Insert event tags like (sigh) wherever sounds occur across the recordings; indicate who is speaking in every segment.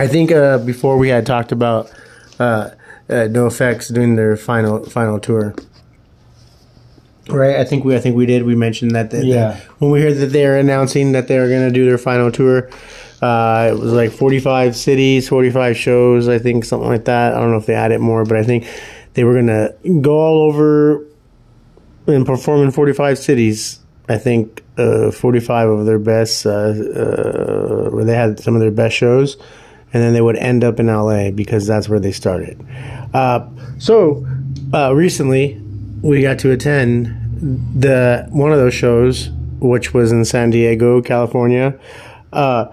Speaker 1: I think uh, before we had talked about uh, uh, NoFX doing their final final tour. Right, I think we I think we did. We mentioned that
Speaker 2: Yeah.
Speaker 1: when we heard that they are announcing that they are going to do their final tour. Uh, it was like 45 cities, 45 shows, I think, something like that. I don't know if they added more, but I think they were going to go all over and perform in 45 cities. I think uh, 45 of their best, uh, uh, where they had some of their best shows, and then they would end up in LA because that's where they started. Uh, so uh, recently, we got to attend the one of those shows, which was in San Diego, California. Uh,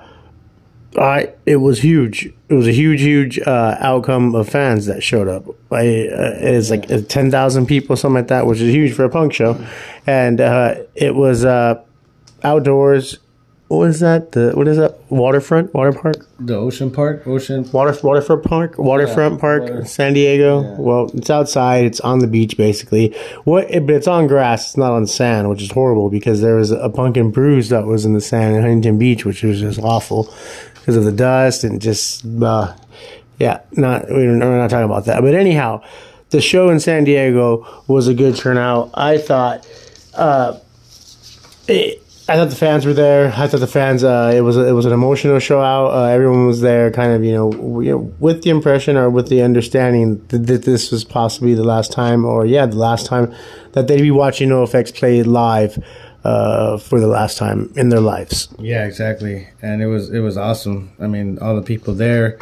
Speaker 1: I it was huge. It was a huge, huge uh, outcome of fans that showed up. I, uh, it's like uh, ten thousand people, something like that, which is huge for a punk show. And it was outdoors. What is that? The what is that? Waterfront, water park,
Speaker 2: The Ocean Park, Ocean.
Speaker 1: water waterfront park, waterfront
Speaker 2: Yeah,
Speaker 1: park,
Speaker 2: water-
Speaker 1: San Diego.
Speaker 2: Yeah.
Speaker 1: Well, it's outside. It's on the beach, basically. What? But it's on grass. It's not on sand, which is horrible because there was a Punk in Drublic that was in the sand in Huntington Beach, which was just awful because of the dust and just uh, yeah. Not we're not talking about that. But anyhow, the show in San Diego was a good turnout. I thought. Uh, it, I thought the fans were there. I thought the fans. Uh, it was it was an emotional show out. Uh, everyone was there, kind of you know, you know, with the impression or with the understanding that, that this was possibly the last time, or yeah, the last time that they'd be watching NoFX play live uh, for the last time in their lives.
Speaker 2: Yeah, exactly. And it was it was awesome. I mean, all the people there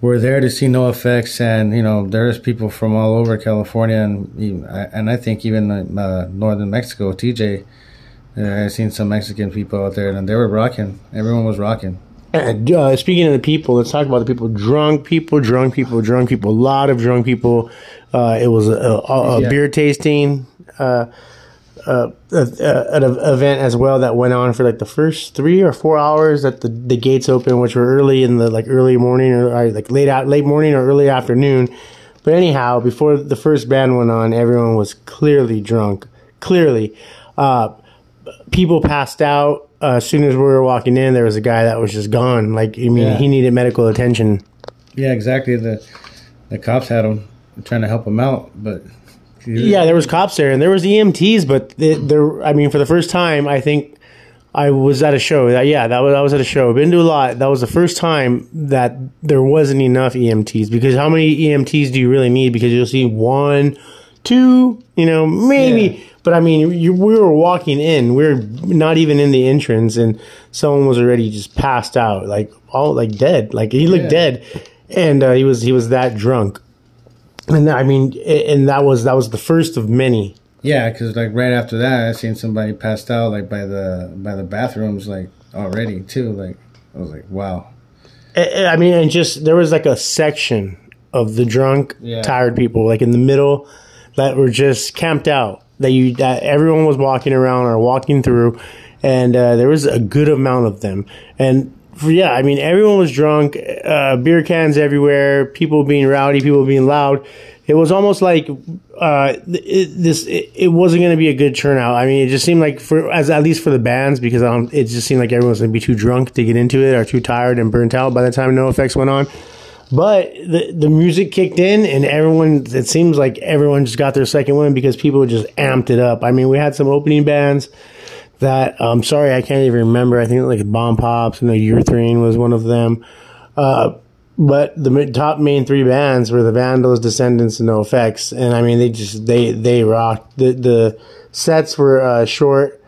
Speaker 2: were there to see NoFX, and you know, there's people from all over California, and and I think even uh, northern Mexico. TJ, uh, I've seen some Mexican people out there, and they were rocking. Everyone was rocking.
Speaker 1: And uh, speaking of the people, let's talk about the people. Drunk people, drunk people, drunk people. A lot of drunk people. Uh, it was a, a, a
Speaker 2: Yeah.
Speaker 1: beer tasting uh, uh, an event as well that went on for like the first three or four hours that the, the gates open, which were early in the like early morning or uh, like late out late morning or early afternoon. But anyhow, before the first band went on, everyone was clearly drunk. Clearly, uh, people passed out. Uh, as soon as we were walking in, there was a guy that was just gone. Like, I mean,
Speaker 2: Yeah.
Speaker 1: he needed medical attention.
Speaker 2: Yeah, exactly. The the cops had him trying to help him out, but
Speaker 1: Yeah, there was cops there, and there was EMTs, but there. I mean, for the first time, I think I was at a show. That, yeah, that was I was at a show. Been to a lot. That was the first time that there wasn't enough EMTs because how many EMTs do you really need? Because you'll see one, two, you know, maybe.
Speaker 2: Yeah.
Speaker 1: But I mean, you, we were walking in. We are not even in the entrance, and someone was already just passed out, like all like dead. Like he looked
Speaker 2: Yeah.
Speaker 1: dead, and uh, he was he was that drunk. And I mean, and that was that was the first of many.
Speaker 2: Yeah, because like right after that, I seen somebody passed out like by the by the bathrooms like already too. Like I was like, wow.
Speaker 1: I I mean, and just there was like a section of the drunk,
Speaker 2: Yeah.
Speaker 1: tired people, like in the middle, that were just camped out. That you that everyone was walking around or walking through, and uh, there was a good amount of them. And yeah, I mean, everyone was drunk, uh, beer cans everywhere, people being rowdy, people being loud. It was almost like uh, it, this. It, it wasn't going to be a good turnout. I mean, it just seemed like for as at least for the bands because um, it just seemed like everyone was going to be too drunk to get into it or too tired and burnt out by the time NoFX went on. But the the music kicked in and everyone. It seems like everyone just got their second win because people just amped it up. I mean, we had some opening bands that I'm sorry I can't even remember. I think like Bomb Pops and the Urethane was one of them. Uh, but the top main three bands were the Vandals, Descendents, and NoFX, and I mean they just they they rocked. The the sets were uh, short,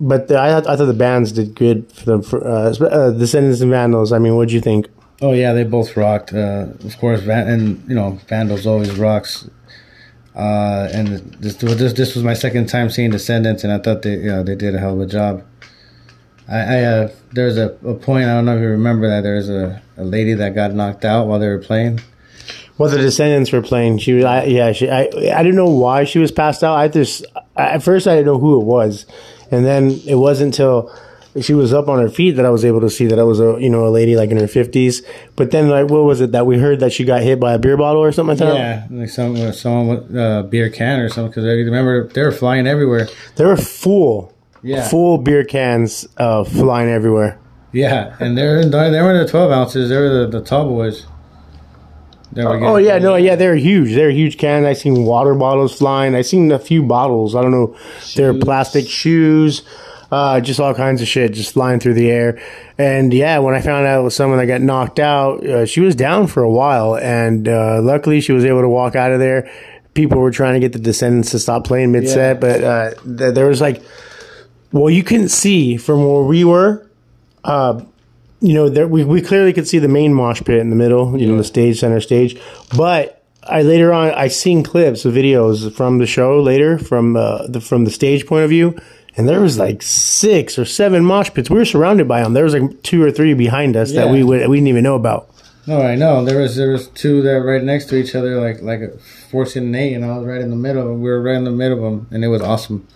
Speaker 1: but the, I I thought the bands did good for them. For, uh, uh, Descendents and Vandals. I mean, what do you think?
Speaker 2: Oh yeah, they both rocked. Uh, of course, Van- and you know, Vandals always rocks. Uh, and this, this this was my second time seeing Descendents, and I thought they you know they did a hell of a job. I, I uh, there's a, a point I don't know if you remember that there's a, a lady that got knocked out while they were playing.
Speaker 1: Well, the Descendents were playing. She was, I, yeah, she, I, I didn't know why she was passed out. I just, at first, I didn't know who it was, and then it wasn't until she was up on her feet that I was able to see that I was a, you know, a lady like in her fifties. But then, like, what was it that we heard that she got hit by a beer bottle or something like that?
Speaker 2: Yeah, like some someone with a beer can or something because I remember they were flying everywhere.
Speaker 1: There were full,
Speaker 2: Yeah.
Speaker 1: full beer cans uh, flying everywhere.
Speaker 2: Yeah, and they're they were the twelve ounces. They were the, the tall boys. They
Speaker 1: Oh yeah, no, yeah, they're huge. They're huge cans. I seen water bottles flying. I seen a few bottles. I don't know. They're plastic shoes, uh, just all kinds of shit just flying through the air. And yeah, when I found out it was someone that got knocked out, uh, she was down for a while, and uh, luckily she was able to walk out of there. People were trying to get the Descendents to stop playing mid set,
Speaker 2: Yeah.
Speaker 1: but uh, th- there was like, well, you couldn't see from where we were. Uh, you know, there, we, we clearly could see the main mosh pit in the middle, you know, the stage, center stage. But I later on, I seen clips of videos from the show later from uh, the from the stage point of view, and there was like six or seven mosh pits. We were surrounded by them. There was like two or three behind us that we would, we didn't even know about.
Speaker 2: No, I know. There was there was two that were right next to each other, like like a fourteen and eight, and I was right in the middle. We were right in the middle of them, and it was awesome.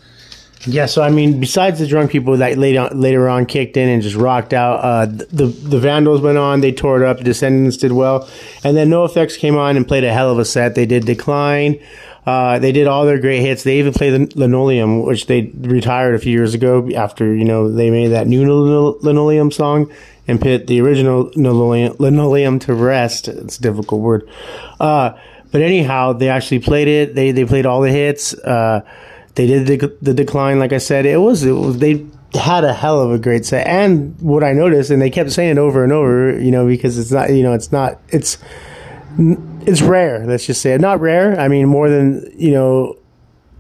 Speaker 1: Yeah, so I mean, besides the drunk people that later on, later on kicked in and just rocked out, uh, the the Vandals went on, they tore it up. The Descendents did well, and then NoFX came on and played a hell of a set. They did Decline, uh, they did all their great hits. They even played the Linoleum, which they retired a few years ago after you know they made that new Linoleum song and put the original Linoleum, to rest. It's a difficult word, uh, but anyhow, they actually played it. They they played all the hits. Uh, they did the, the decline, like I said. It was, it was they had a hell of a great set. And what I noticed, and they kept saying it over and over, you know, because it's not, you know, it's not, it's, it's rare. Let's just say it. Not rare. I mean, more than you know.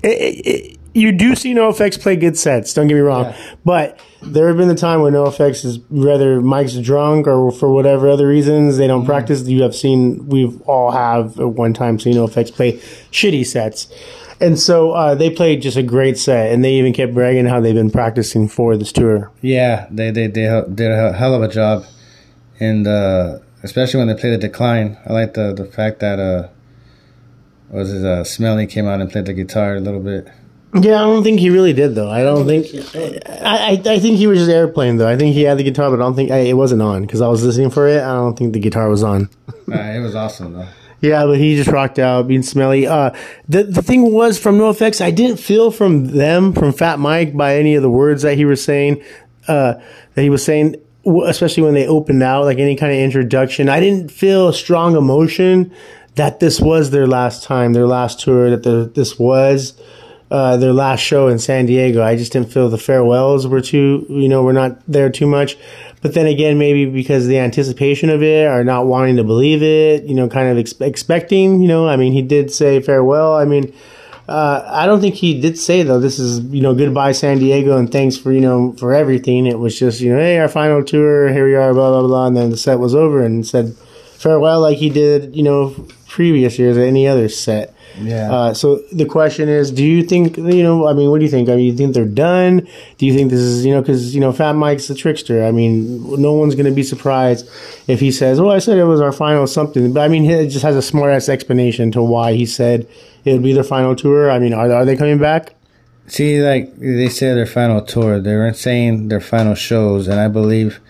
Speaker 1: It, it, it, you do see NoFX play good sets. Don't get me wrong,
Speaker 2: Yeah.
Speaker 1: but there have been the time when NoFX is whether Mike's drunk or for whatever other reasons they don't practice. You have seen we've all have at one time seen NoFX play shitty sets, and so uh, they played just a great set, and they even kept bragging how they've been practicing for this tour.
Speaker 2: Yeah, they they they did a hell of a job, and uh, especially when they played the decline. I like the the fact that uh, was it uh, Smelly came out and played the guitar a little bit.
Speaker 1: Yeah, I don't think he really did though. I don't think. I, I I think he was just airplane though. I think he had the guitar, but I don't think I, it wasn't on because I was listening for it. I don't think the guitar was on. (laughs)
Speaker 2: Uh, it was awesome though.
Speaker 1: Yeah, but he just rocked out, being smelly. Uh, the the thing was from NoFX, I didn't feel from them, from Fat Mike, by any of the words that he was saying, uh, that he was saying, w- especially when they opened out, like any kind of introduction. I didn't feel a strong emotion that this was their last time, their last tour, that the, this was uh, their last show in San Diego. I just didn't feel the farewells were too, you know, were not there too much. But then again, maybe because the anticipation of it or not wanting to believe it, you know, kind of ex- expecting, you know, I mean, he did say farewell. I mean, uh, I don't think he did say though, this is, you know, goodbye San Diego and thanks for, you know, for everything. It was just, you know, hey, our final tour, here we are, blah, blah, blah. And then the set was over and said farewell like he did, you know, previous years at any other set.
Speaker 2: Yeah.
Speaker 1: Uh, so the question is, do you think you know? I mean, what do you think? I mean, you think they're done? Do you think this is you know because you know Fat Mike's the trickster? I mean, no one's going to be surprised if he says, "Well, I said it was our final something." But I mean, he just has a smart ass explanation to why he said it would be their final tour. I mean, are are they coming back?
Speaker 2: See, like they said, their final tour. They weren't saying their final shows, and I believe.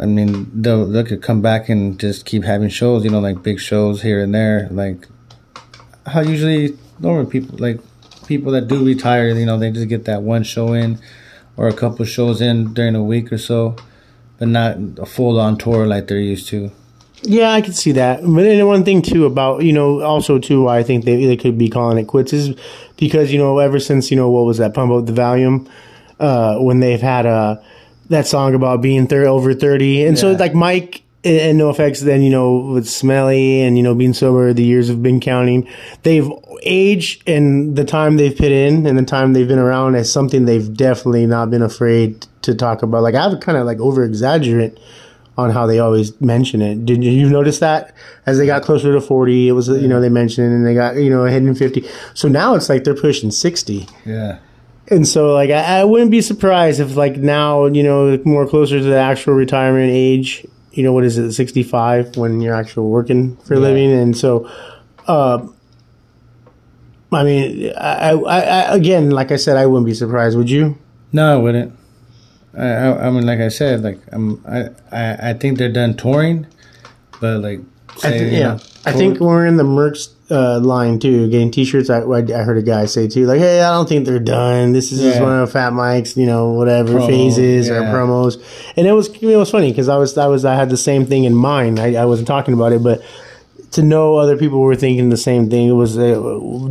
Speaker 2: I mean, they'll they could come back and just keep having shows. You know, like big shows here and there. Like how usually normal people, like people that do retire, you know, they just get that one show in, or a couple shows in during a week or so, but not a full on tour like they're used to.
Speaker 1: Yeah, I can see that. But then one thing too about you know also too why I think they they could be calling it quits is because you know ever since you know what was that Pump Up the Valuum uh, when they've had uh, that song about being thir- over thirty and so like Mike and NoFX then you know with Smelly and you know being sober the years have been counting they've aged and the time they've put in and the time they've been around as something they've definitely not been afraid to talk about like i've kind of like over exaggerate on how they always mention it. Did you notice that as they got closer to 40, it was, you know, they mentioned it and they got, you know, hitting 50. So now it's like they're pushing 60.
Speaker 2: Yeah.
Speaker 1: And so like, I, I wouldn't be surprised if like now, you know, more closer to the actual retirement age, you know, what is it, 65 when you're actually working for a
Speaker 2: Yeah.
Speaker 1: living. And so, uh, I mean, I, I, I, again, like I said, I wouldn't be surprised. Would you?
Speaker 2: No, I wouldn't. I, I, I mean, like I said, like I'm, I, I, I think they're done touring, but like
Speaker 1: I
Speaker 2: say,
Speaker 1: th-
Speaker 2: you
Speaker 1: yeah,
Speaker 2: know,
Speaker 1: I think we're in the merch uh, line too. Getting t-shirts, I, I heard a guy say too, like, "Hey, I don't think they're done. This is just
Speaker 2: Yeah.
Speaker 1: one of Fat Mike's, you know, whatever
Speaker 2: Promo,
Speaker 1: phases or promos." And it was it was funny because I was I was I had the same thing in mind. I, I wasn't talking about it, but to know other people were thinking the same thing, it was it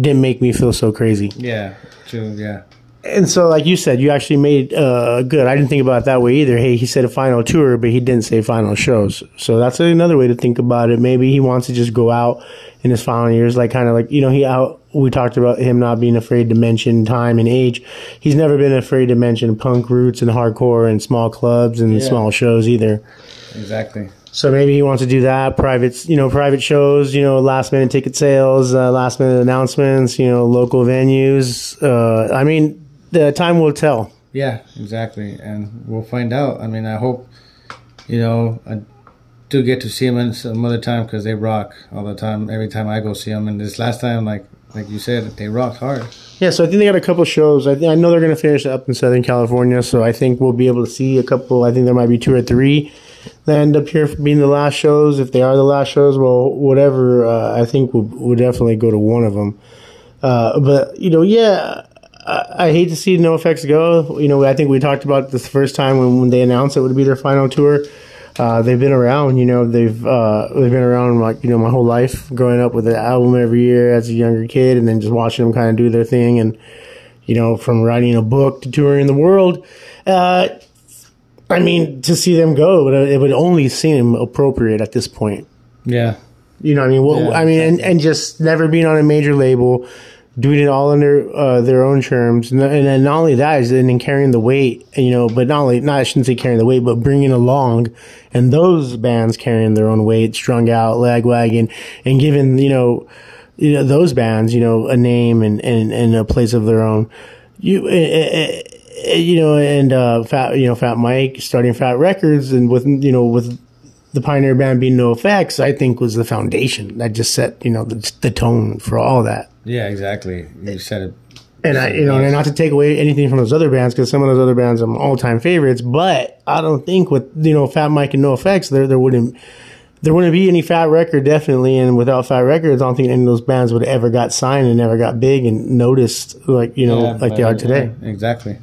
Speaker 1: didn't make me feel so crazy.
Speaker 2: yeah, true, yeah,
Speaker 1: And so, like you said, you actually made uh, good. I didn't think about it that way either. Hey, he said a final tour, but he didn't say final shows. So that's another way to think about it. Maybe he wants to just go out in his final years, like kind of like you know he out. We talked about him not being afraid to mention time and age. He's never been afraid to mention punk roots and hardcore and small clubs and
Speaker 2: Yeah.
Speaker 1: small shows either.
Speaker 2: exactly.
Speaker 1: So maybe he wants to do that. Private, you know, private shows, you know, last minute ticket sales, uh, last minute announcements, you know, local venues. Uh, I mean, the time will tell.
Speaker 2: Yeah, exactly, and we'll find out. I mean, I hope you know I do get to see them some other time because they rock all the time. Every time I go see them, and this last time, like like you said, they rocked hard.
Speaker 1: Yeah, so I think they got a couple shows. I, th- I know they're going to finish up in Southern California, so I think we'll be able to see a couple. I think there might be two or three that end up here being the last shows. If they are the last shows, well, whatever. Uh, I think we'll, we'll definitely go to one of them. Uh, but you know, yeah, I, I hate to see NoFX go. You know, I think we talked about this the first time when, when they announced it would be their final tour. Uh, they've been around, you know, they've uh, they've been around like you know my whole life, growing up with the album every year as a younger kid, and then just watching them kind of do their thing, and you know, from writing a book to touring the world. Uh, I mean, to see them go, it would, it would only seem appropriate at this point.
Speaker 2: Yeah,
Speaker 1: You know I mean? Well,
Speaker 2: Yeah,
Speaker 1: I mean, and, and just never being on a major label, doing it all under uh, their own terms, and and then not only that is then carrying the weight, you know. But not only, not I shouldn't say carrying the weight, but bringing along, and those bands carrying their own weight, strung out, lagwagon, and giving you know, you know those bands, you know, a name and and, and a place of their own. You. eh, eh, eh, you know, and uh, Fat, you know, Fat Mike starting Fat Wreck Chords, and with you know, with the pioneer band being NoFX, I think was the foundation that just set you know the, the tone for all that.
Speaker 2: yeah, exactly. You said it.
Speaker 1: And I, you know, and not to take away anything from those other bands because some of those other bands are all time favorites, but I don't think with you know Fat Mike and NoFX there there wouldn't there wouldn't be any Fat Wreck Chord definitely, and without Fat Wreck Chords, I don't think any of those bands would have ever got signed and never got big and noticed like you know
Speaker 2: Yeah,
Speaker 1: like they are today.
Speaker 2: yeah, exactly.